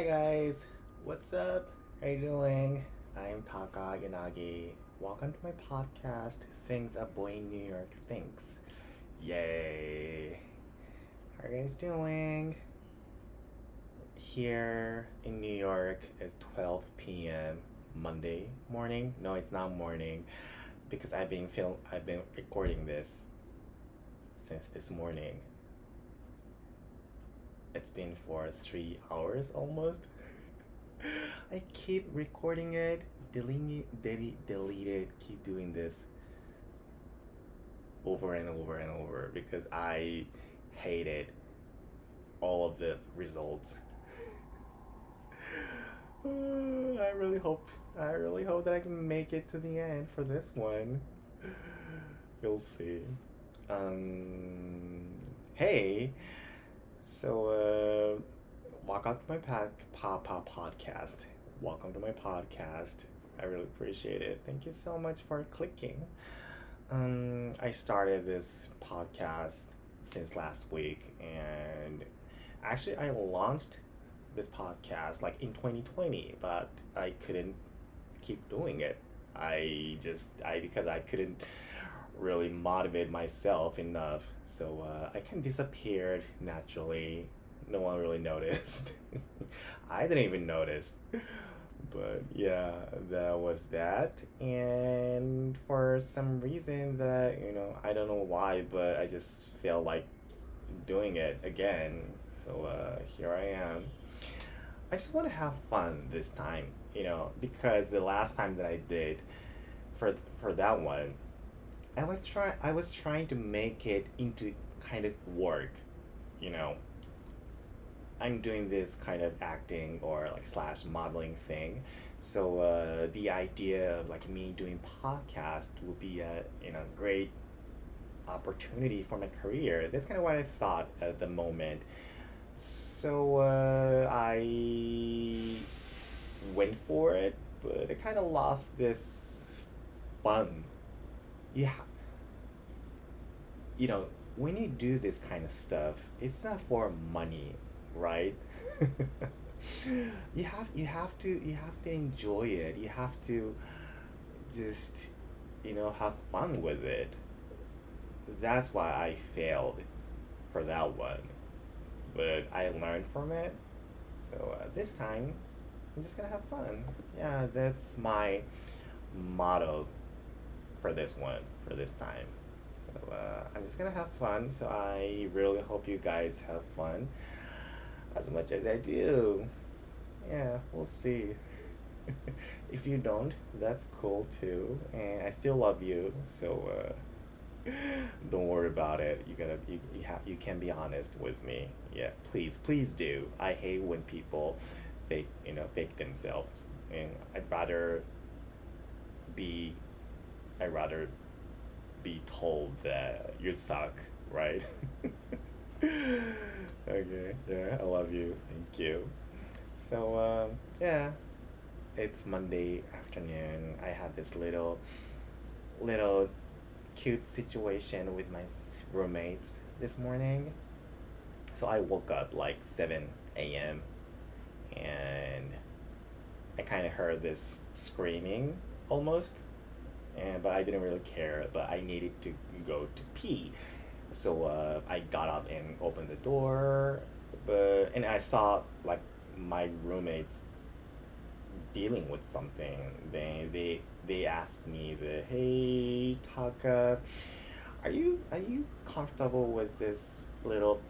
Hey guys, what's up? How you doing? I'm Taka Yanagi. Welcome to my podcast, Things a Boy in New York Thinks. Yay! How are you guys doing? Here in New York is 12 p.m. Monday morning. No, it's not morning because I've been film I've been recording this since this morning. It's been for three hours almost. I keep recording it, deleting it, delete, delete it, keep doing this over and over and over because I hated all of the results. I really hope I really hope that I can make it to the end for this one. You'll see. Um hey. So uh welcome to my pod Papa podcast. Welcome to my podcast. I really appreciate it. Thank you so much for clicking. Um I started this podcast since last week and actually I launched this podcast like in 2020 but i couldn't keep doing it i just i because i couldn't really motivate myself enough. So uh, i kind of disappeared naturally. No one really noticed. I didn't even notice. But yeah that was that. And for some reason that you know i don't know why but i just feel like doing it again. So uh, here i am. I just want to have fun this time, you know, because the last time that I did for for that one, I was try I was trying to make it into kind of work, you know. I'm doing this kind of acting or like slash modeling thing, so uh, the idea of like me doing podcast would be a you know great opportunity for my career. That's kind of what I thought at the moment so uh, I went for it, but I kind of lost this fun. Yeah. You know, when you do this kind of stuff, it's not for money, right? you have you have to you have to enjoy it. You have to just you know have fun with it. That's why I failed for that one but I learned from it. So uh, this time, I'm just gonna have fun. Yeah, that's my motto for this one, for this time. So uh, I'm just gonna have fun. So I really hope you guys have fun as much as I do. Yeah, we'll see. if you don't, that's cool too. And I still love you. So. Uh, don't worry about it you gotta you, you have you can be honest with me yeah please please do i hate when people fake you know fake themselves and i'd rather be i'd rather be told that you suck right okay yeah i love you thank you so um, yeah it's monday afternoon i had this little little cute situation with my roommates this morning. So I woke up like 7 a.m. and I kind of heard this screaming almost. And, but I didn't really care, but I needed to go to pee. So uh, I got up and opened the door, but and I saw like my roommates dealing with something. They they they asked me the hey Taka, are you are you comfortable with this little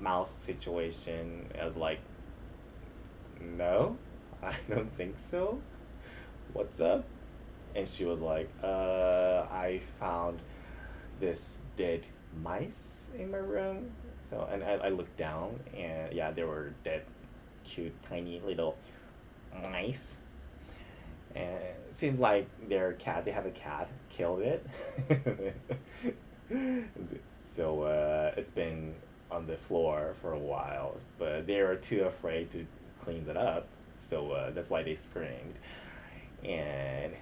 mouse situation? I was like, no, I don't think so. What's up? And she was like, uh, I found this dead mice in my room. So and I, I looked down and yeah, they were dead, cute, tiny little mice. And it seemed like their cat, they have a cat, killed it. so uh, it's been on the floor for a while, but they were too afraid to clean it up. So uh, that's why they screamed. And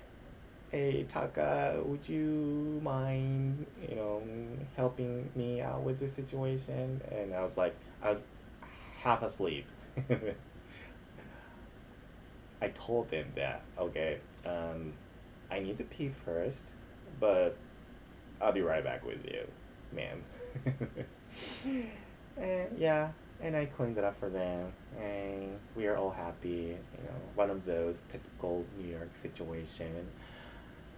hey Taka, would you mind, you know, helping me out with this situation? And I was like, I was half asleep. I told them that okay, um, I need to pee first, but I'll be right back with you, ma'am. and yeah, and I cleaned it up for them, and we are all happy. You know, one of those typical New York situation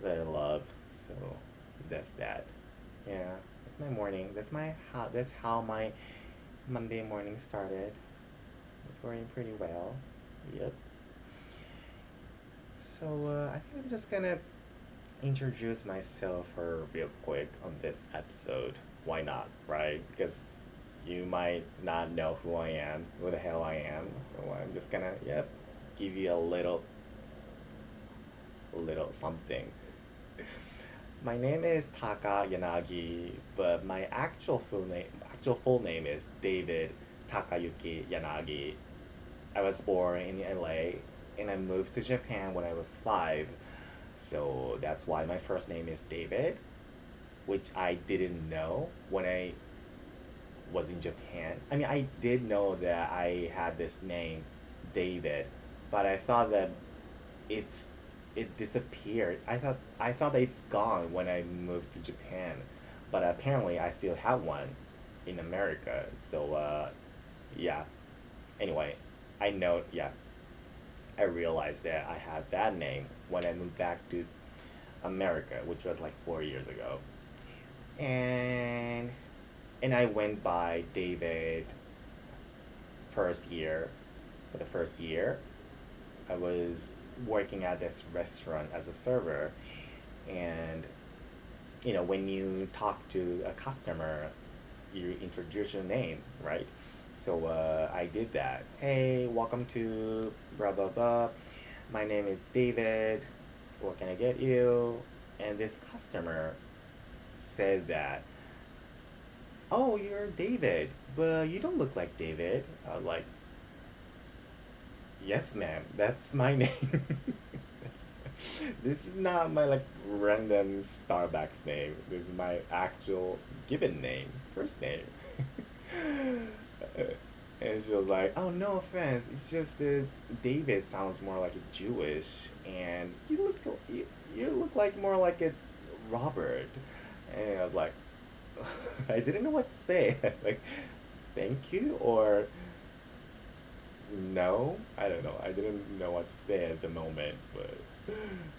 that I love. So that's that. Yeah, that's my morning. That's my how. That's how my Monday morning started. It's going pretty well. Yep. So uh, I think I'm just gonna introduce myself for real quick on this episode. Why not, right? Because you might not know who I am, who the hell I am. So I'm just gonna, yep, give you a little, little something. My name is Taka Yanagi, but my actual full name, actual full name is David Takayuki Yanagi. I was born in LA and I moved to Japan when I was five. So that's why my first name is David, which I didn't know when I was in Japan. I mean, I did know that I had this name, David, but I thought that it's it disappeared. I thought I thought it's gone when I moved to Japan, but apparently I still have one in America. So uh, yeah. Anyway, I know yeah. I realized that I had that name when I moved back to America, which was like four years ago. And and I went by David first year. For the first year, I was working at this restaurant as a server, and you know when you talk to a customer, you introduce your name, right? So uh, I did that. Hey, welcome to blah blah blah. My name is David. What can I get you? And this customer said that, oh, you're David, but you don't look like David. I was like, yes, ma'am, that's my name. this is not my like random Starbucks name. This is my actual given name, first name. and she was like, "Oh, no offense. It's just that David sounds more like a Jewish, and you look you, you look like more like a Robert." And I was like, I didn't know what to say. like, thank you or no. I don't know. I didn't know what to say at the moment, but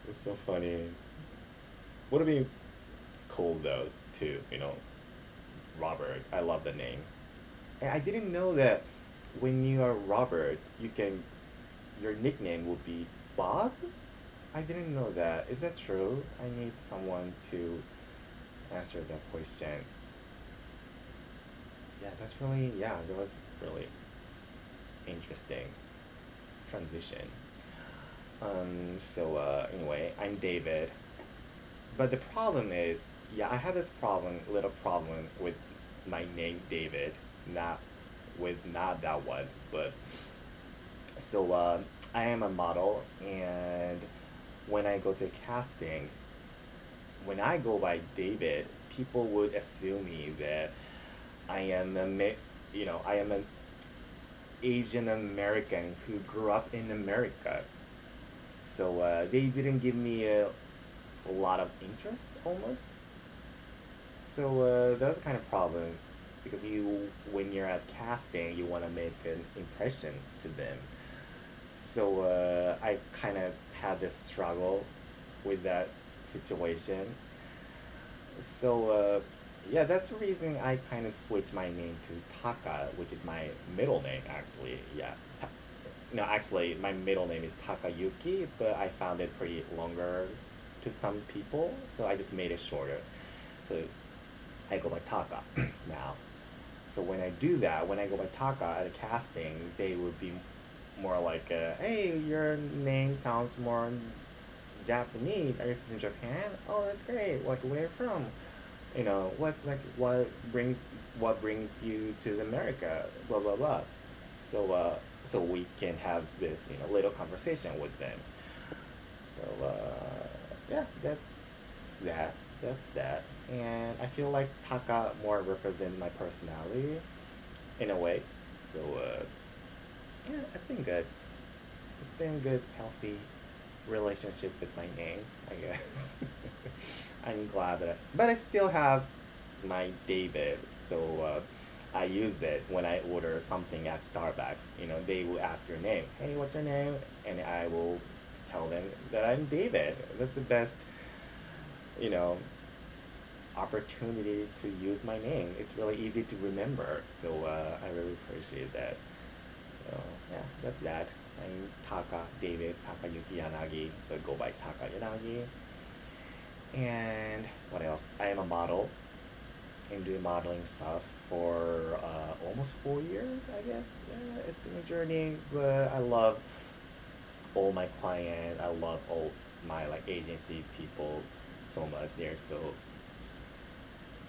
it's so funny. Would have been cool though, too. You know, Robert. I love the name. And I didn't know that when you are Robert, you can your nickname would be Bob. I didn't know that. Is that true? I need someone to answer that question. Yeah, that's really yeah. That was really interesting transition. Um. So uh. Anyway, I'm David. But the problem is, yeah, I have this problem, little problem with my name David not with not that one, but so uh, I am a model, and when I go to casting, when I go by David, people would assume me that I am a you know I am an Asian American who grew up in America. So uh, they didn't give me a, a lot of interest almost. So uh, that's kind of problem because you when you're at casting you want to make an impression to them so uh, i kind of had this struggle with that situation so uh, yeah that's the reason i kind of switched my name to taka which is my middle name actually yeah Ta- no actually my middle name is takayuki but i found it pretty longer to some people so i just made it shorter so I go by Taka now. So when I do that, when I go by Taka at a casting, they would be more like, uh, "Hey, your name sounds more Japanese. Are you from Japan? Oh, that's great. Like, where from? You know, what like what brings what brings you to America? Blah blah blah." So uh, so we can have this you know little conversation with them. So uh, yeah, that's that that's that. And I feel like Taka more represent my personality in a way. So uh, yeah, it's been good. It's been good, healthy relationship with my name, I guess. I'm glad that, I, but I still have my David, so uh, I use it when I order something at Starbucks. You know, they will ask your name. Hey, what's your name? And I will tell them that I'm David. That's the best, you know, opportunity to use my name. It's really easy to remember, so uh, I really appreciate that. So yeah, that's that. I'm Taka David Takayuki Yanagi, but go by Taka Yanagi. And what else? I am a model I'm doing modeling stuff for uh, almost four years, I guess. Yeah, it's been a journey, but I love all my clients. I love all my like agency people so much. They're so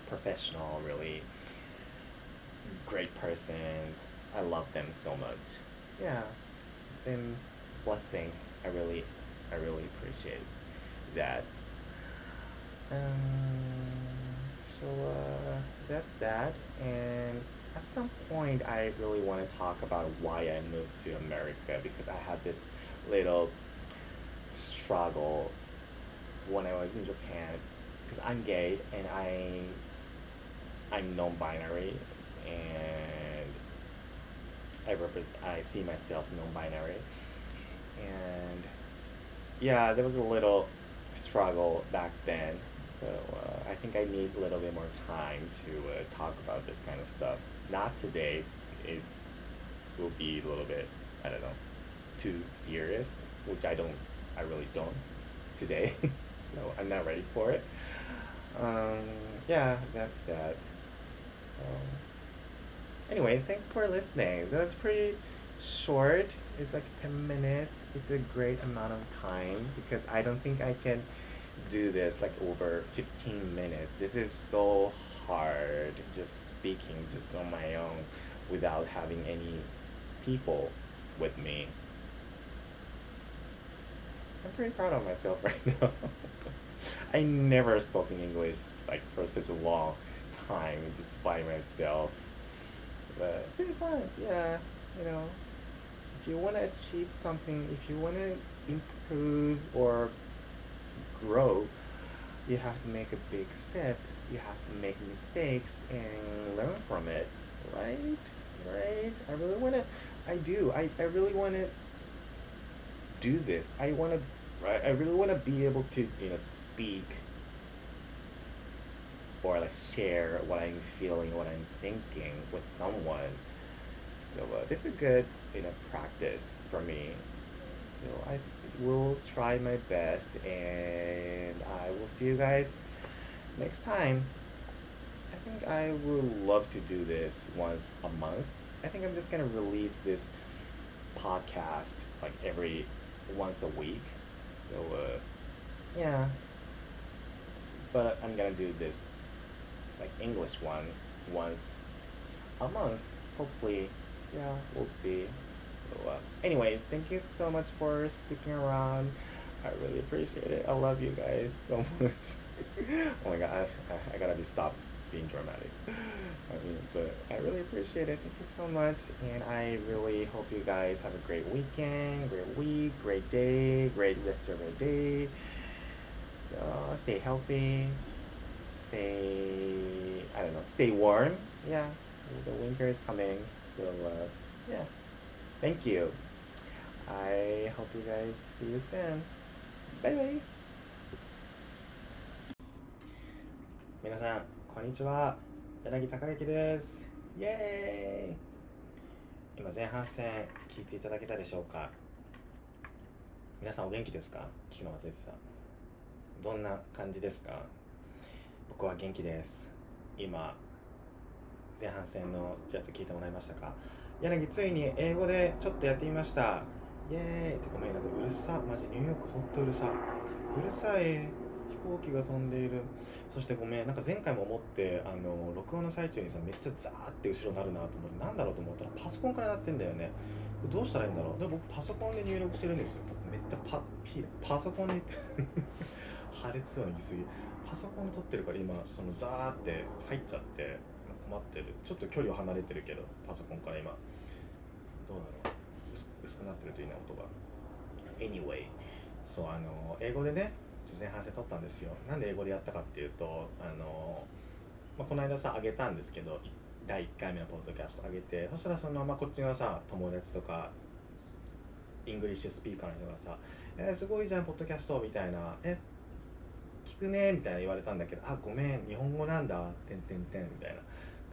professional, really great person. I love them so much. Yeah, it's been blessing. I really, I really appreciate that. Um, so uh, that's that. And at some point, I really want to talk about why I moved to America because I had this little struggle when I was in Japan because I'm gay and I I'm non-binary and I represent I see myself non-binary. And yeah there was a little struggle back then. So uh, I think I need a little bit more time to uh, talk about this kind of stuff. Not today. It's will be a little bit I don't know too serious which I don't I really don't today. So I'm not ready for it. Um, yeah that's that. Um, anyway, thanks for listening. That was pretty short. It's like 10 minutes. It's a great amount of time because I don't think I can do this like over 15 minutes. This is so hard just speaking just on my own without having any people with me. I'm pretty proud of myself right now. I never spoken English like for such a long time just by myself. But it's been fun. Yeah, you know, if you want to achieve something, if you want to improve or grow, you have to make a big step. You have to make mistakes and learn from it, right? Right? I really want to. I do. I, I really want to do this. I want to. Right? I really want to be able to, you know, speak or like share what I'm feeling, what I'm thinking with someone. So uh, this is a good you know practice for me. So I will try my best, and I will see you guys next time. I think I would love to do this once a month. I think I'm just gonna release this podcast like every once a week. So uh, yeah, but I'm gonna do this like English one once a month. Hopefully, yeah, we'll see. So, uh, anyway, thank you so much for sticking around. I really appreciate it. I love you guys so much. oh my gosh, I, I gotta be stopped being dramatic. I mean, but I really appreciate it. Thank you so much. And I really hope you guys have a great weekend, great week, great day, great rest of your day. So stay healthy, stay I don't know stay warm yeah the winter is coming so uh, yeah thank you I hope you guys see you soon bye bye 皆さんこんにちは柳孝之ですイエーイ今前半戦聞いていただけたでしょうか皆さんお元気ですか聞くの忘れてたどんな感じですか僕は元気です。今前半戦のやつ聞いてもらいましたか？柳ついに英語でちょっとやってみました。イエーイってごめんなんかうるさ。マジニューヨークほんとうるさ。うるさい。飛行機が飛んでいる。そしてごめん。なんか前回も思ってあの録音の最中にさめっちゃザーって後ろになるなと思ってなんだろうと思ったらパソコンから鳴ってんだよね。どうしたらいいんだろう。で僕パソコンで入力してるんですよ。めっちゃパピパソコンに 破裂音言い過ぎパソコンで撮ってるから今そのザーって入っちゃって困ってる。ちょっと距離を離れてるけどパソコンから今。どうだろう薄くなってるといいな音が。Anyway そうあの英語でね前半戦取ったんですよ。なんで英語でやったかっていうとあの、まあ、この間さあげたんですけど第1回目のポッドキャスト上げてそしたらその、まあ、こっちのさ友達とかEnglish speaker の人がさ「えー、すごいじゃんポッドキャスト」みたいな「え聞くね」みたいな言われたんだけど「あごめん日本語なんだ」てんてんてんみたいな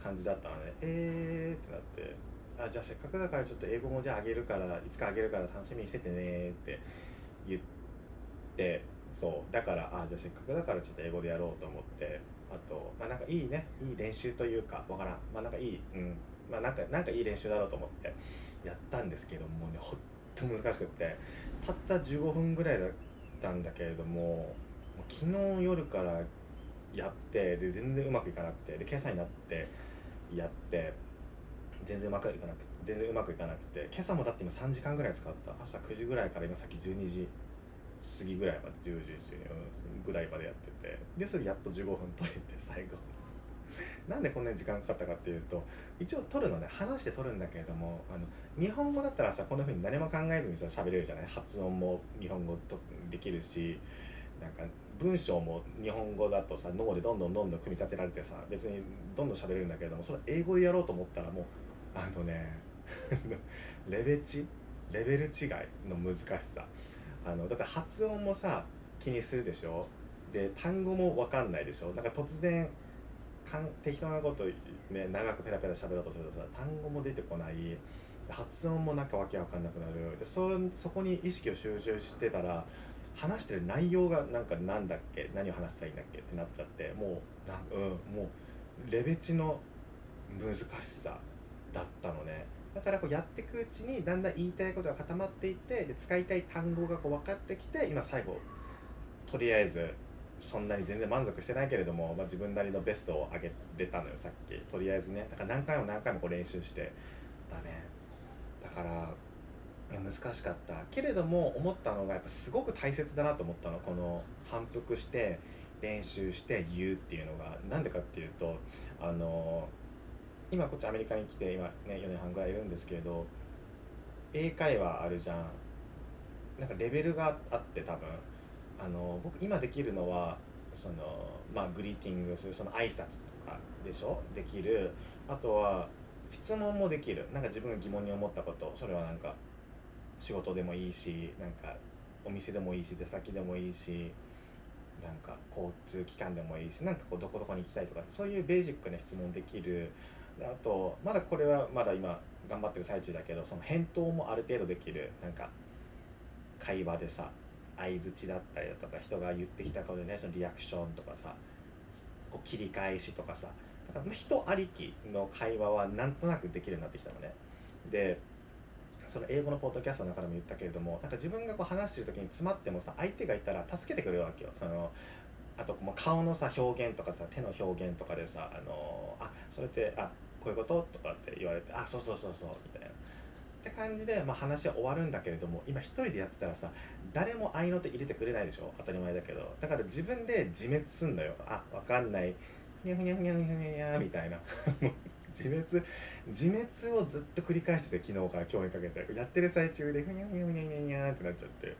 感じだったので「えー」ってなって「あじゃあせっかくだからちょっと英語もじゃああげるからいつかあげるから楽しみにしててね」って言ってそう。だからあじゃあせっかくだからちょっと英語でやろうと思ってあとまあなんかいいねいい練習というかわからん。まあなんかいいうん。まあなんかなんかいい練習だろうと思ってやったんですけどもねほんと難しくってたった15分ぐらいだったんだけれども昨日夜からやってで全然うまくいかなくてで今朝になってやって全然うまくいかなくて全然うまくいかなくて今朝もだって今3時間ぐらい使った。朝9時ぐらいから今さっき12時過ぎぐらいまで10時ぐらいまでやってて。でそれやっと15分取れて最後。なんでこんなに時間かかったかっていうと一応撮るのね話して撮るんだけれどもあの日本語だったらさこんな風に何も考えずにさ喋れるじゃない？発音も日本語とできるしなんか文章も日本語だとさ脳でどんどんどんどん組み立てられてさ別にどんどん喋れるんだけれどもそれ英語でやろうと思ったらもうあのね レベチレベル違いの難しさ。あのだって発音もさ気にするでしょ？で単語も分かんないでしょ？なんか突然かん適当なこと、ね、長くペラペラ喋ろうとするとさ単語も出てこない。発音もなんかわけわかんなくなる。でそそこに意識を集中してたら話してる内容がなんかなんだっけ？何を話したいいんだっけ？ってなっちゃってもうなうんもうレベチの難しさだったのね。だからこうやっていくうちにだんだん言いたいことが固まっていってで使いたい単語がこう分かってきて今最後とりあえずそんなに全然満足してないけれども、まあ、自分なりのベストを上げれたのよさっき。とりあえずね。だから何回も何回もこう練習して。だね。だから難しかった。けれども思ったのがやっぱすごく大切だなと思ったの。この反復して練習して言うっていうのが。なんでかっていうとあの今こっちアメリカに来て今ね4年半ぐらいいるんですけれど英会話あるじゃん。なんかレベルがあって多分。あの僕今できるのはそのまあグリーティングするその挨拶とかでしょ？できる。あとは質問もできる。なんか自分が疑問に思ったこと。それはなんか仕事でもいいしなんかお店でもいいし出先でもいいしなんか交通機関でもいいしなんかこうどこどこに行きたいとかそういうベーシックな質問できる。あとまだこれはまだ今頑張ってる最中だけどその返答もある程度できる。なんか会話でさ相づちだったりだとか人が言ってきたことでねそのリアクションとかさこう切り返しとかさだから人ありきの会話はなんとなくできるようになってきたのね。でその英語のポッドキャストの中でも言ったけれどもなんか自分がこう話してる時に詰まってもさ相手がいたら助けてくれるわけよ。そのあともう顔のさ表現とかさ手の表現とかでさあのあそれってあこういうこととかって言われてあそうそうそうそうみたいな。って感じで、まあ、話は終わるんだけれども今一人でやってたらさ誰も合いの手入れてくれないでしょ。当たり前だけど。だから自分で自滅すんのよ。あわかんない。ふにゃふにゃふにゃふにゃふにゃみたいな。自滅自滅をずっと繰り返してて昨日から今日にかけて。やってる最中でふにゃふにゃふにゃふにゃってなっちゃって。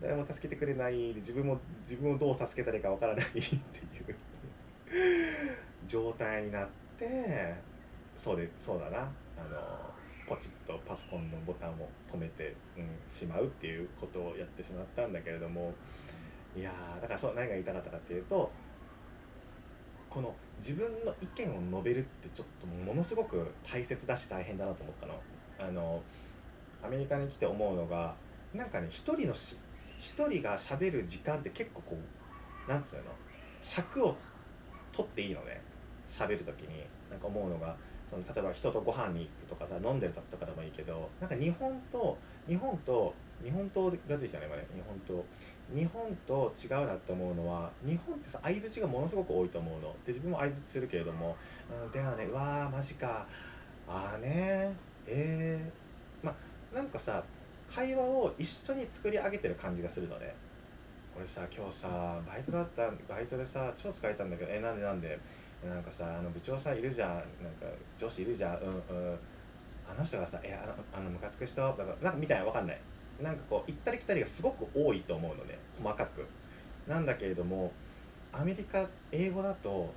誰も助けてくれない。自分も自分をどう助けたらいいかわからないっていう。状態になってそうでそうだな。あのポチッとパソコンのボタンを止めて、うん、しまうっていうことをやってしまったんだけれども。いやだからそう何が言いたかったかっていうとこの自分の意見を述べるってちょっとものすごく大切だし大変だなと思ったの。あのアメリカに来て思うのがなんかね一人のし一人がしゃべる時間って結構こうなんつうの？尺を取っていいのね。喋る時に。なんか思うのがその例えば人とご飯に行くとかさ飲んでる時とかでもいいけどなんか日本と日本と日本刀が出てきたね今ね。日本刀。日本と違うなって思うのは日本ってさ相づちがものすごく多いと思うの。で自分も相づちするけれども、うん、ではね。うわーマジか。ああね。えー、まなんかさ会話を一緒に作り上げてる感じがするのね。俺さ今日さバイトだったバイトでさ超疲れたんだけどえなんでなんで？なんかさあの部長さんいるじゃん。なんか上司いるじゃん。うんうん。あの人がさ「えあのあのムカつく人」とかなんかみたいなわかんない。なんかこう行ったり来たりがすごく多いと思うのね。細かく。なんだけれどもアメリカ英語だと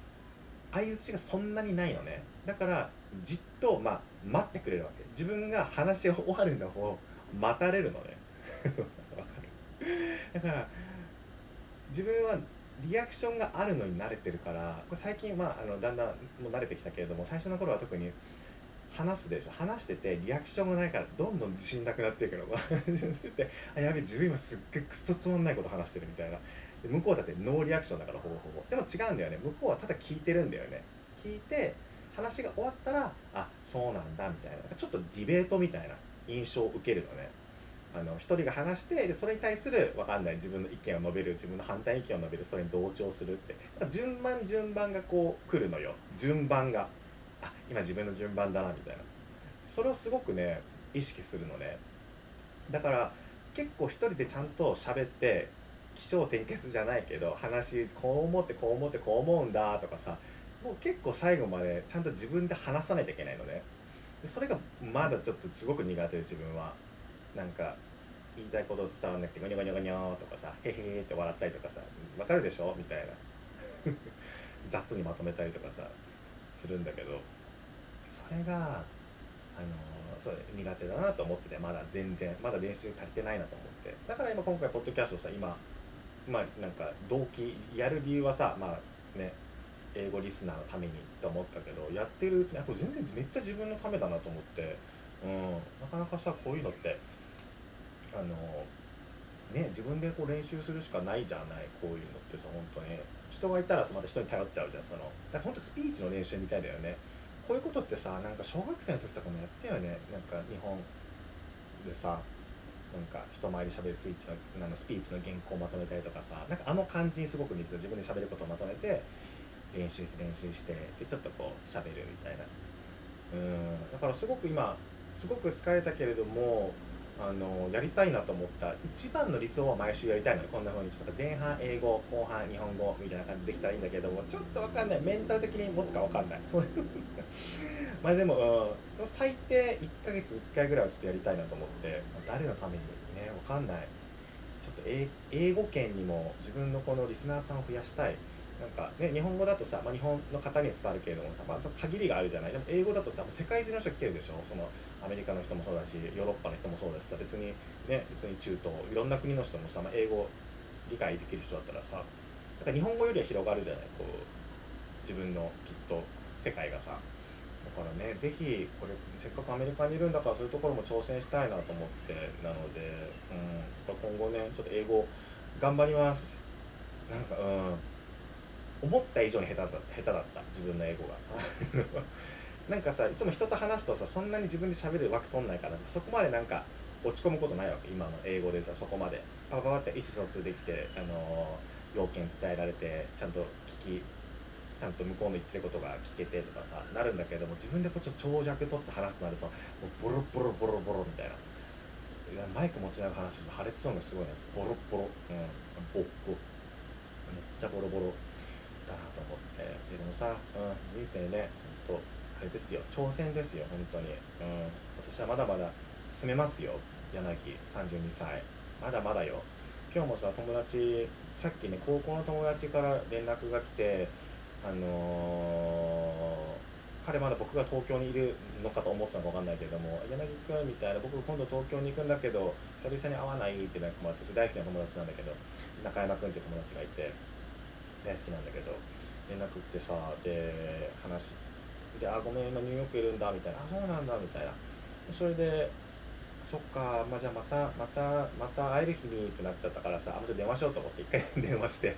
相づちがそんなにないのね。だからじっと、まあ、待ってくれるわけ。自分が話を終わるのを待たれるのね。わかる？だから自分はリアクションがあるのに慣れてるからこれ最近、まあ、あのだんだんもう慣れてきたけれども最初の頃は特に話すでしょ。話しててリアクションがないからどんどん自信なくなっていくの。がしててあやべ自分今すっげえクソつまんないこと話してるみたいな。で向こうだってノーリアクションだからほぼほぼ。でも違うんだよね。向こうはただ聞いてるんだよね。聞いて話が終わったらあそうなんだみたいな。ちょっとディベートみたいな印象を受けるのね。あの一人が話してでそれに対する分かんない。自分の意見を述べる。自分の反対意見を述べる。それに同調するって。順番順番がこう来るのよ。順番が。あ今自分の順番だなみたいな。それをすごくね意識するのね。だから結構一人でちゃんと喋って起承転結じゃないけど話こう思ってこう思ってこう思うんだとかさもう結構最後までちゃんと自分で話さないといけないのね。それがまだちょっとすごく苦手で自分は。なんか言いたいこと伝わんなくてゴニョゴニョゴニョとかさへへって笑ったりとかさわかるでしょみたいな。雑にまとめたりとかさするんだけど。それがあのそれ苦手だなと思っててまだ全然まだ練習足りてないなと思って。だから今今回ポッドキャストさ今まあなんか動機やる理由はさまあね英語リスナーのためにと思ったけどやってるうちにあこれ全然めっちゃ自分のためだなと思って。うん。なかなかさこういうのってあのね自分でこう練習するしかないじゃないこういうのってさ本当に人がいたらさまた人に頼っちゃうじゃんその。だから本当スピーチの練習みたいだよね。こういうことってさなんか小学生の時とかもやったよね。なんか日本でさなんか人前で喋るスイッチのあのスピーチの原稿をまとめたりとかさなんかあの感じにすごく似てた自分でしゃべることをまとめて練習して練習してでちょっとこう喋るみたいな。うん。だからすごく今すごく疲れたけれどもあのやりたいなと思った一番の理想は毎週やりたいのこんな風にちょっと前半英語後半日本語みたいな感じでできたらいいんだけどもちょっと分かんないメンタル的に持つか分かんない。まあでも、うん、最低1ヶ月1回ぐらいはちょっとやりたいなと思って誰のために？ね分かんない。ちょっと英語圏にも自分のこのリスナーさんを増やしたい。なんかね、日本語だとさ、まあ、日本の方に伝わるけれどもさ、まあ、限りがあるじゃない。でも英語だとさ世界中の人聞けるでしょ。そのアメリカの人もそうだしヨーロッパの人もそうだしさ別にね別に中東いろんな国の人もさ、まあ、英語理解できる人だったらさだか日本語よりは広がるじゃない？こう自分のきっと世界がさ。だからねぜひこれせっかくアメリカにいるんだからそういうところも挑戦したいなと思ってなので、うん、今後ねちょっと英語頑張ります。なんかうん。思った以上に下手だ下手だった。自分の英語が。なんかさいつも人と話すとさそんなに自分で喋る枠取んないからそこまでなんか落ち込むことないわけ。今の英語でさそこまで。パパパって意思疎通できて、あのー、要件伝えられてちゃんと聞きちゃんと向こうの言ってることが聞けてとかさなるんだけども自分でこっち長尺取って話すとなるともうボロボロボロボロみたいな。マイク持ちながら話すと破裂音がすごいね。ボロボロ。うん。ボッボめっちゃボロボロだなと思って。でもさ、うん、人生ねほんと。れですよ。挑戦ですよ本当に、うん、私はまだまだ進めますよ。柳32歳。まだまだよ。今日もさ友達さっきね高校の友達から連絡が来てあのー、彼まだ僕が東京にいるのかと思ってたのか分かんないけども柳君みたいな僕今度東京に行くんだけど久々に会わないって連絡もあって大好きな友達なんだけど中山君って友達がいて大好きなんだけど連絡来てさで話で「あごめん今ニューヨークいるんだ」みたいな「あそうなんだ」みたいな。それでそっか、まあ、じゃあまたまたまた会える日にってなっちゃったからさあもちろん電話しようと思って一回 電話して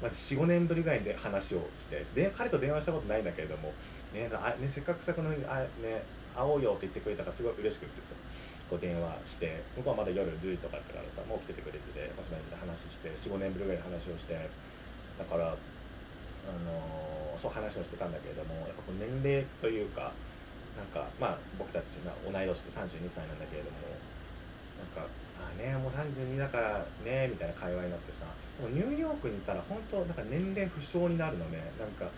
まあ、45年ぶりぐらいで話をしてで彼と電話したことないんだけれども、ねあね、せっかくさこのあ、ね、会おうよって言ってくれたからすごい嬉しくてさこう電話して向こうはまだ夜10時とかだったからさもう来ててくれててもしもしで話して45年ぶりぐらいで話をしてだからあのそう話をしてたんだけれどもやっぱこう年齢というかなんかまあ僕たち同い年で32歳なんだけれどもなんかあねもう32だからねみたいな会話になってさでもニューヨークにいたら本当なんか年齢不詳になるのね。なんか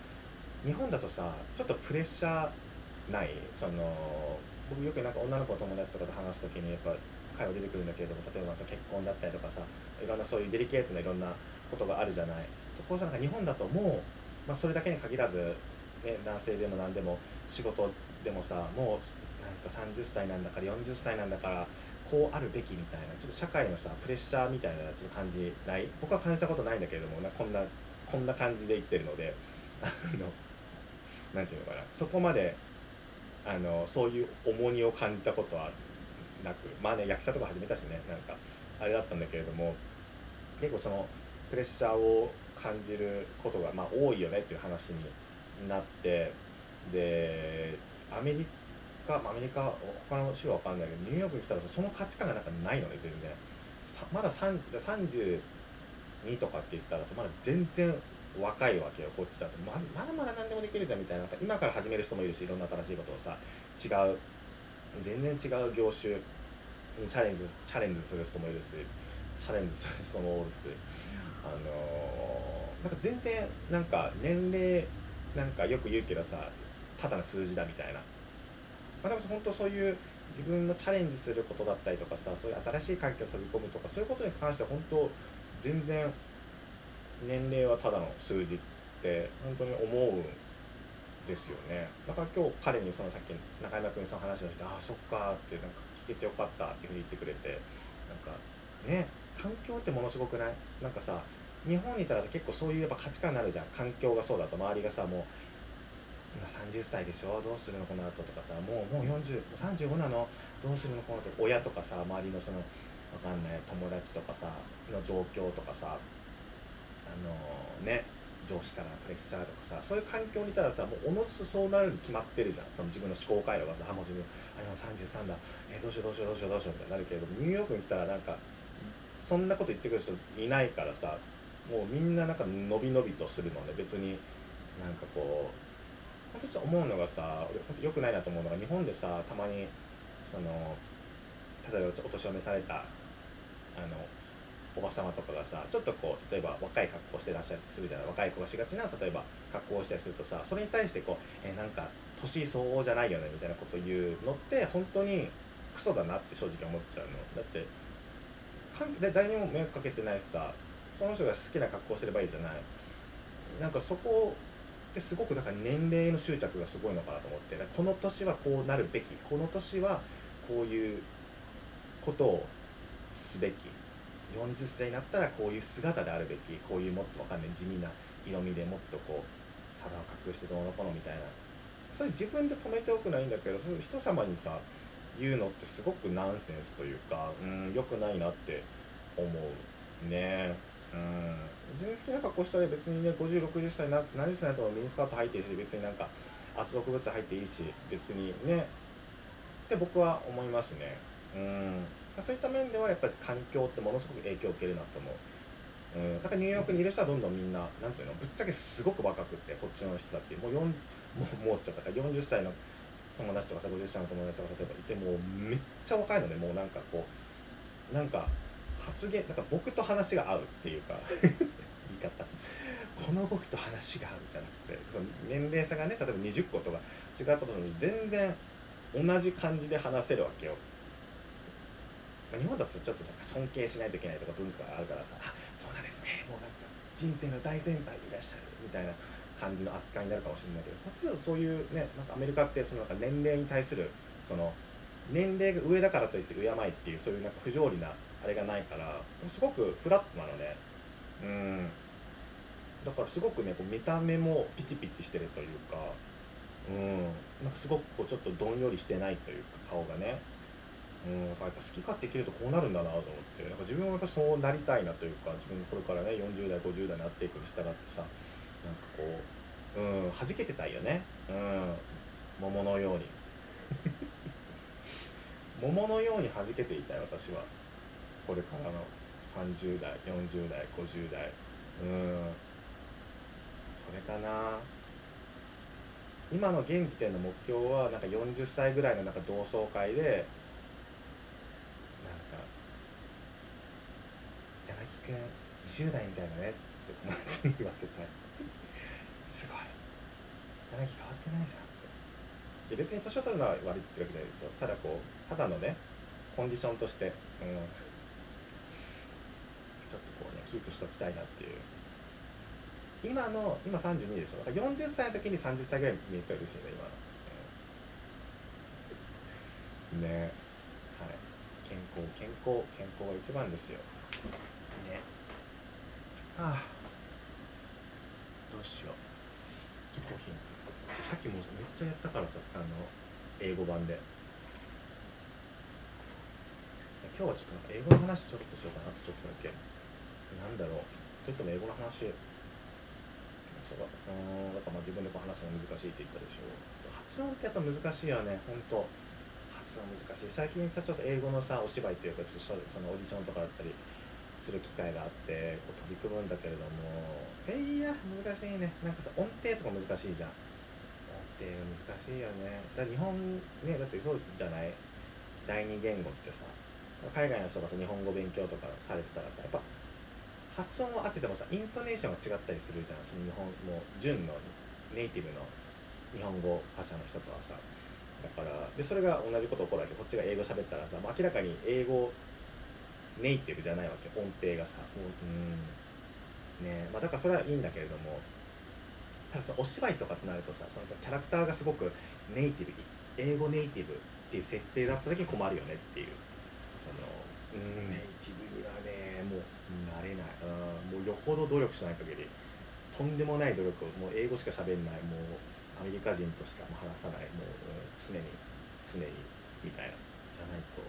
日本だとさちょっとプレッシャーない？その僕よくなんか女の子友達とかと話す時にやっぱ会話出てくるんだけれども例えばさ結婚だったりとかさいろんなそういうデリケートないろんなことがあるじゃない？そこをなんか日本だともう、まあ、それだけに限らず、ね、男性でも何でも仕事でもさもうなんか30歳なんだから40歳なんだからこうあるべきみたいなちょっと社会のさプレッシャーみたいなちょっと感じない？僕は感じたことないんだけれどもなこんなこんな感じで生きてるのであのなんていうのかな。そこまであのそういう重荷を感じたことはなくまあね役者とか始めたしねなんかあれだったんだけれども結構そのプレッシャーを感じることがまあ多いよねっていう話になってでアメリカアメリカ他の州は分かんないけどニューヨークに来たらその価値観がなんかないのね全然。まだ32とかって言ったらまだ全然若いわけよこっちだと。ままだまだ何でもできるじゃんみたいな。今から始める人もいるしいろんな新しいことをさ違う全然違う業種にチャレンジチャレンジする人もいるしチャレンジする人もおるしあのー、なんか全然なんか年齢なんかよく言うけどさただの数字だみたいな、まあ、でも本当そういう自分のチャレンジすることだったりとかさそういう新しい環境を飛び込むとかそういうことに関しては本当全然年齢はただの数字って本当に思うんですよね。だから今日彼にそのさっき中山君その話をしてああそっかってなんか聞けてよかったっていうふうに言ってくれてなんかね環境ってものすごくない？なんかさ日本にいたら結構そういうやっぱ価値観になるじゃん。環境がそうだと。周りがさもう今30歳でしょ？どうするの？この後とかさもうもう4035なの？どうするの？この後親とかさ周りのそのわかんない友達とかさの状況とかさあのね上司からプレッシャーとかさそういう環境にいたらさもうおのずとそうなるに決まってるじゃん。その自分の思考回路がさあもう自分あ今33だ。えー、どうしよう？どうしよう？どうしよう？どうしよう？みたいになるけれどもニューヨークに来たらなんかそんなこと言ってくる人いないからさもうみんななんか伸び伸びとするので別になんかこう本当ちょっと思うのがさ俺本当良くないなと思うのが日本でさたまにその例えばお年を召されたあのおば様とかがさちょっとこう例えば若い格好してらっしゃるするじゃない？若い子がしがちな例えば格好をしたりするとさそれに対してこう、え、なんか年相応じゃないよねみたいなこと言うのって本当にクソだなって正直思っちゃうの。だって誰にも迷惑かけてないしさその人が好きな格好すればいいじゃない。なんかそこってすごくだから年齢の執着がすごいのかなと思って。この年はこうなるべき。この年はこういうことをすべき。40歳になったらこういう姿であるべき。こういうもっとわかんない地味な色味でもっとこう肌を隠してどうのこうのみたいな。それ自分で止めておくのはいいんだけどその人様にさ言うのってすごくナンセンスというかうん良くないなって思うね。えうん。全然好きな格好したら別にね5060歳な何歳になってもミニスカート履いてるし別になんか圧力物入っていいし別にね。って僕は思いますね。うん。そういった面ではやっぱり環境ってものすごく影響を受けるなと思う。うん、だからニューヨークにいる人はどんどんみんな、なんつうの、ぶっちゃけすごく若くって、こっちの人たち、もう4、もう、もうちょっと40歳の友達とかさ、50歳の友達とか例えばいて、もうめっちゃ若いのね、もうなんかこう、なんか発言、なんか僕と話が合うっていうか 言い方。この僕と話が合うじゃなくて、その年齢差がね、例えば20個とか違ったとしても全然同じ感じで話せるわけよ。まあ、日本だとちょっとなんか尊敬しないといけないとか文化があるからさあそうなんですねもうなんか人生の大先輩でいらっしゃるみたいな感じの扱いになるかもしれないけどこっちはそういうねなんかアメリカってそのなんか年齢に対するその年齢が上だからといって敬いっていうそういうなんか不条理なあれがないからすごくフラットなのでうん。だからすごくねこう見た目もピチピチしてるというかうん。なんかすごくこうちょっとどんよりしてないというか顔がね。うん。やっぱ好き勝手生きるとこうなるんだなと思って。なんか自分はやっぱそうなりたいなというか自分これからね40代50代になっていくに従ってさなんかこううん弾けてたいよね。うん。桃のように。桃のように弾けていたい私はこれからの30代40代50代うん。それかな。今の現時点の目標はなんか40歳ぐらいのなんか同窓会で君20代みたいだねって友達に言わせたい。すごい。柳変わってないじゃんって。で別に年を取るのは悪いってわけじゃないですよ。ただこう肌のねコンディションとして、うん、ちょっとこうねキープしときたいなっていう。今の今32でしょ？だから40歳の時に30歳ぐらい見えてるしいね今の、ね。はい。健康健康健康が一番ですよ。ね。はあ。どうしよう。コーヒーさっきもめっちゃやったからさあの英語版で。今日はちょっと英語の話ちょっとしようかなちょっとだけ。なんだろう。といっても英語の話。そうだうんだからまあ自分でこう話すの難しいって言ったでしょ発音ってやっぱ難しいよね。本当。発音難しい。最近さちょっと英語のさお芝居っていうかちょっとそのオーディションとかだったりする機会があってこう飛び組むんだけれども。えいや難しいね。なんかさ音程とか難しいじゃん。音程難しいよね。だ日本ねだってそうじゃない？第二言語ってさ海外の人がさ日本語勉強とかされてたらさやっぱ発音は合っててもさイントネーションが違ったりするじゃん。その日本もう純のネイティブの日本語話者の人とはさ。だからでそれが同じこと起こるわけ。こっちが英語喋ったらさ、まあ、明らかに英語ネイティブじゃないわけ。音程がさ。もううん。ねまあだからそれはいいんだけれども。たださお芝居とかってなるとさそのキャラクターがすごくネイティブ英語ネイティブっていう設定だった時に困るよねっていう。そのネイティブにはねもうなれない。うん。もうよほど努力しない限りとんでもない努力をもう英語しか喋んない。もうアメリカ人としか話さない。もう、常に常にみたいな。じゃないと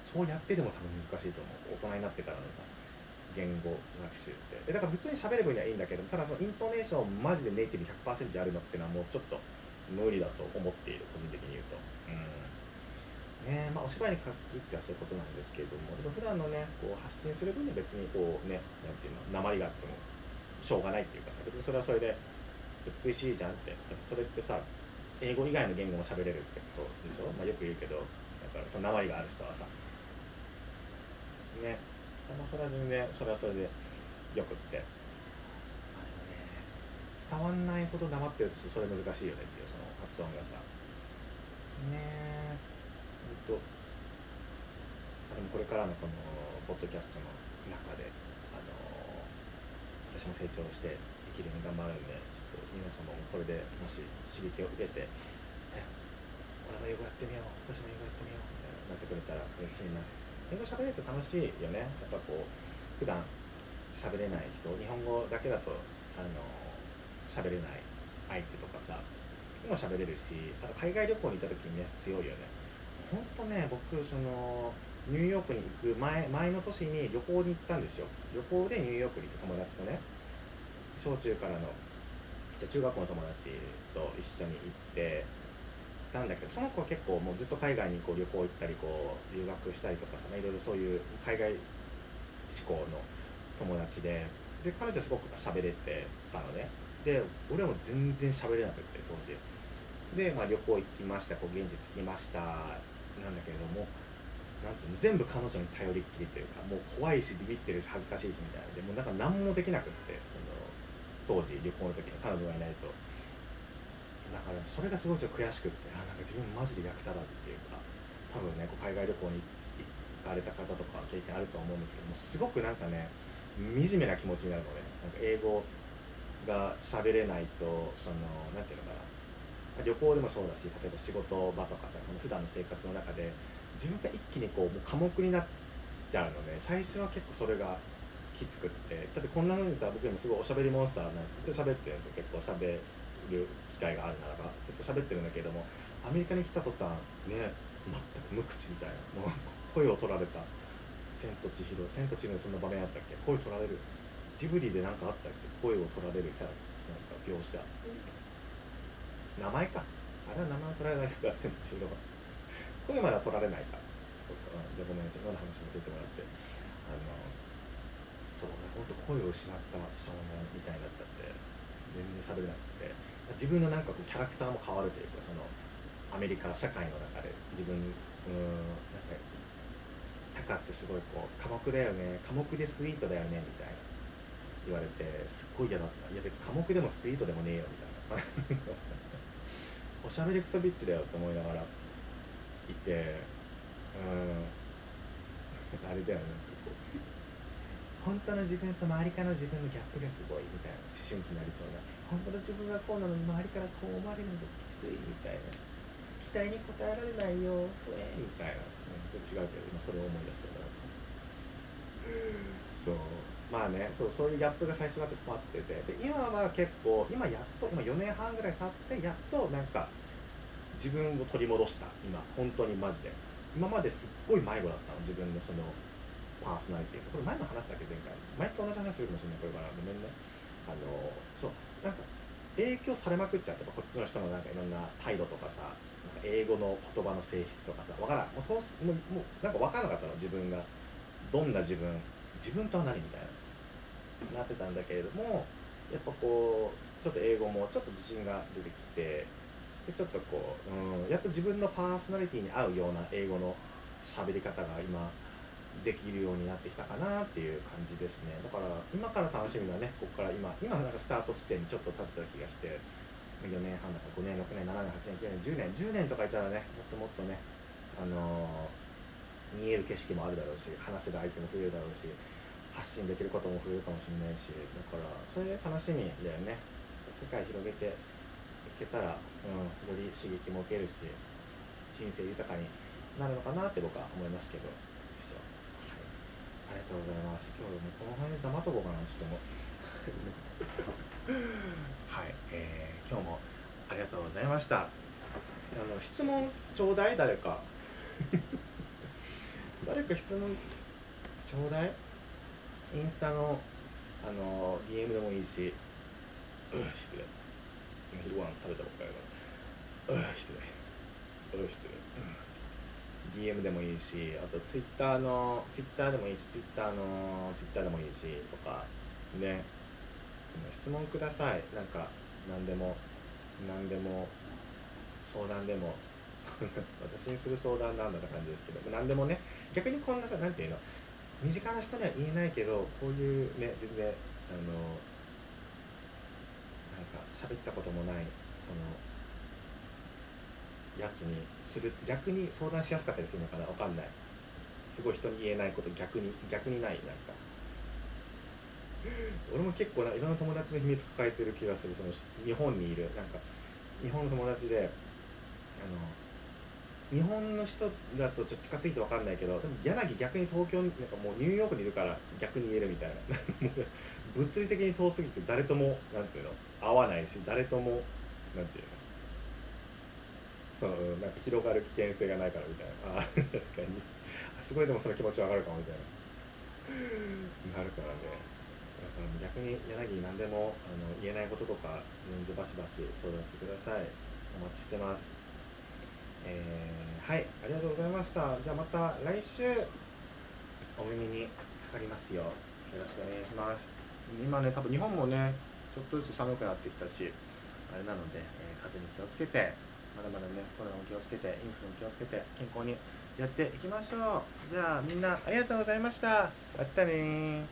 そうやってでも多分難しいと思う。大人になってからのさ言語学習って。だから普通に喋る分にはいいんだけどただそのイントネーションマジでネイティブ100%やるのっていうのはもうちょっと無理だと思っている。個人的に言うと。うん。ね。まあお芝居に限ってはそういうことなんですけれどもでも普段のねこう発信する分には別にこうねなんていうの鉛があってもしょうがないっていうかさ別にそれはそれで美しいじゃんって。だってそれってさ英語以外の言語も喋れるってことでしょ、まあ、よく言うけどだからその鉛がある人はさ。ね。まそれは全然それはそれでよくって。あでもね伝わんないほど黙ってるとそれ難しいよねっていうその発音がさ。ね。えとでもこれからのこのポッドキャストの中であの私も成長して生きるに頑張るんでちょっと皆様もこれでもし刺激を受けて俺も英語やってみよう私も英語やってみようみたいななってくれたら嬉しいな。英語喋れると楽しいよね。やっぱこう普段喋れない人日本語だけだとあの喋れない相手とかさでも喋れるしあと海外旅行に行った時にね強いよね。ほんとね僕そのニューヨークに行く前前の年に旅行に行ったんですよ。旅行でニューヨークに行って友達とね小中からのじゃ中学校の友達と一緒に行ってなんだけどその子は結構もうずっと海外にこう旅行行ったりこう留学したりとかさ、まあ、いろいろそういう海外志向の友達でで彼女はすごく喋れてたのね。で俺も全然喋れなくて当時。で、まあ、旅行行きましたこう現地着きましたなんだけれどもなんつうの全部彼女に頼りっきりというかもう怖いしビビってるし恥ずかしいしみたいな。でもなんか何もできなくってその当時旅行の時に彼女がいないと。だからそれがすごいちょっと悔しくってあなんか自分マジで役立たずっていうか多分ねこう海外旅行に行かれた方とか経験あると思うんですけどもすごくなんかね惨めな気持ちになるので、なんか英語が喋れないとその何て言うのかな。旅行でもそうだし例えば仕事場とかさこの普段の生活の中で自分が一気にこうもう科目になっちゃうので最初は結構それがきつくってだってこんな風にさ僕でもすごいおしゃべりモンスターなんずっと喋ってるんですよ結構しゃべる機会があるならばずっと喋ってるんだけどもアメリカに来た途端ね全く無口みたいなもう声を取られた「千と千尋」「千と千尋」そんな場面あったっけ？声取られる。ジブリで何かあったっけ？声を取られるキャラなんか描写。名前か。あれは名前取られないから千と千尋は声までは取られないかそうか、じゃあごめんなさい。今の話教えてもらって。あのそうね。本当声を失った少年みたいになっちゃって。全然喋れなくて。自分のなんかこうキャラクターも変わるというかそのアメリカ社会の中で自分うんなんかタカってすごいこう寡黙だよね。寡黙でスイートだよねみたいな。言われてすっごい嫌だった。いや別に寡黙でもスイートでもねえよみたいな。おしゃべりクソビッチだよって思いながらいてうん。あれだよね。こう。本当の自分と周りからの自分のギャップがすごいみたいな思春期になりそうな。本当の自分がこうなのに周りからこう思われるのがきついみたいな。期待に応えられないよ。ふえみたいな、うん、と違うけど今それを思い出したからそう。まあねそうそういうギャップが最初だって困ってて。で今は結構今やっと今4年半ぐらい経ってやっとなんか自分を取り戻した。今本当にマジで。今まですっごい迷子だったの。自分のそのパーソナリティこれ前も話したっけ前回。毎回同じ話するかもしれないこれから。ごめんね。あのそうなんか影響されまくっちゃってこっちの人のなんかいろんな態度とかさなんか英語の言葉の性質とかさわからん。もうもうもうなんか分からなかったの。自分が。どんな自分自分とは何みたいななってたんだけれどもやっぱこうちょっと英語もちょっと自信が出てきてでちょっとこう、うん、やっと自分のパーソナリティに合うような英語の喋り方が今できるようになってきたかなっていう感じですね。だから今から楽しみはねここから今今なんかスタート地点にちょっと立ってた気がして4年半だから5年6年7年8年9年10年10年とかいたらねもっともっとねあのー、見える景色もあるだろうし話せる相手も増えるだろうし発信できることも増えるかもしれないしだからそれで楽しみだよね。世界広げていけたら、うん、より刺激も受けるし人生豊かになるのかなって僕は思いますけどはい、ありがとうございます。今日もこの辺で黙っとこうかなちょっとも はい、えー、今日もありがとうございました。あの質問ちょうだい誰か。誰か質問ちょうだい。インスタのあの DM でもいいし、う失礼。今昼ご飯食べたばっかりだから。う失礼。う失礼、うん、DM でもいいしあと Twitter の Twitter でもいいし Twitter の Twitter でもいいしとか。ね。質問ください。なんか何でも何でも相談でも。私にする相談なんだって感じですけど何でもね逆にこんなさ何ていうの身近な人には言えないけどこういうね全然あのなんか喋ったこともないこのやつにする逆に相談しやすかったりするのかなわかんない。すごい人に言えないこと逆に逆にないなんか。俺も結構ないろんな友達の秘密抱えてる気がするその日本にいるなんか日本の友達であの日本の人だとちょっと近すぎて分かんないけどでも柳逆に東京なんかもうニューヨークにいるから逆に言えるみたいな。物理的に遠すぎて誰ともなんていうの合わないし誰ともなんていうの。そのなんか広がる危険性がないからみたいな。あ確かに。すごいでもその気持ち分かるかもみたいな。なるからね。だから逆に柳何でもあの言えないこととか全然バシバシ相談してください。お待ちしてます。えー、はいありがとうございました。じゃあまた来週お耳にかかりますよ。よろしくお願いします。今ね多分日本もねちょっとずつ寒くなってきたしあれなので、えー、風に気をつけてまだまだねコロナも気をつけてインフルも気をつけて健康にやっていきましょう。じゃあみんなありがとうございました。またね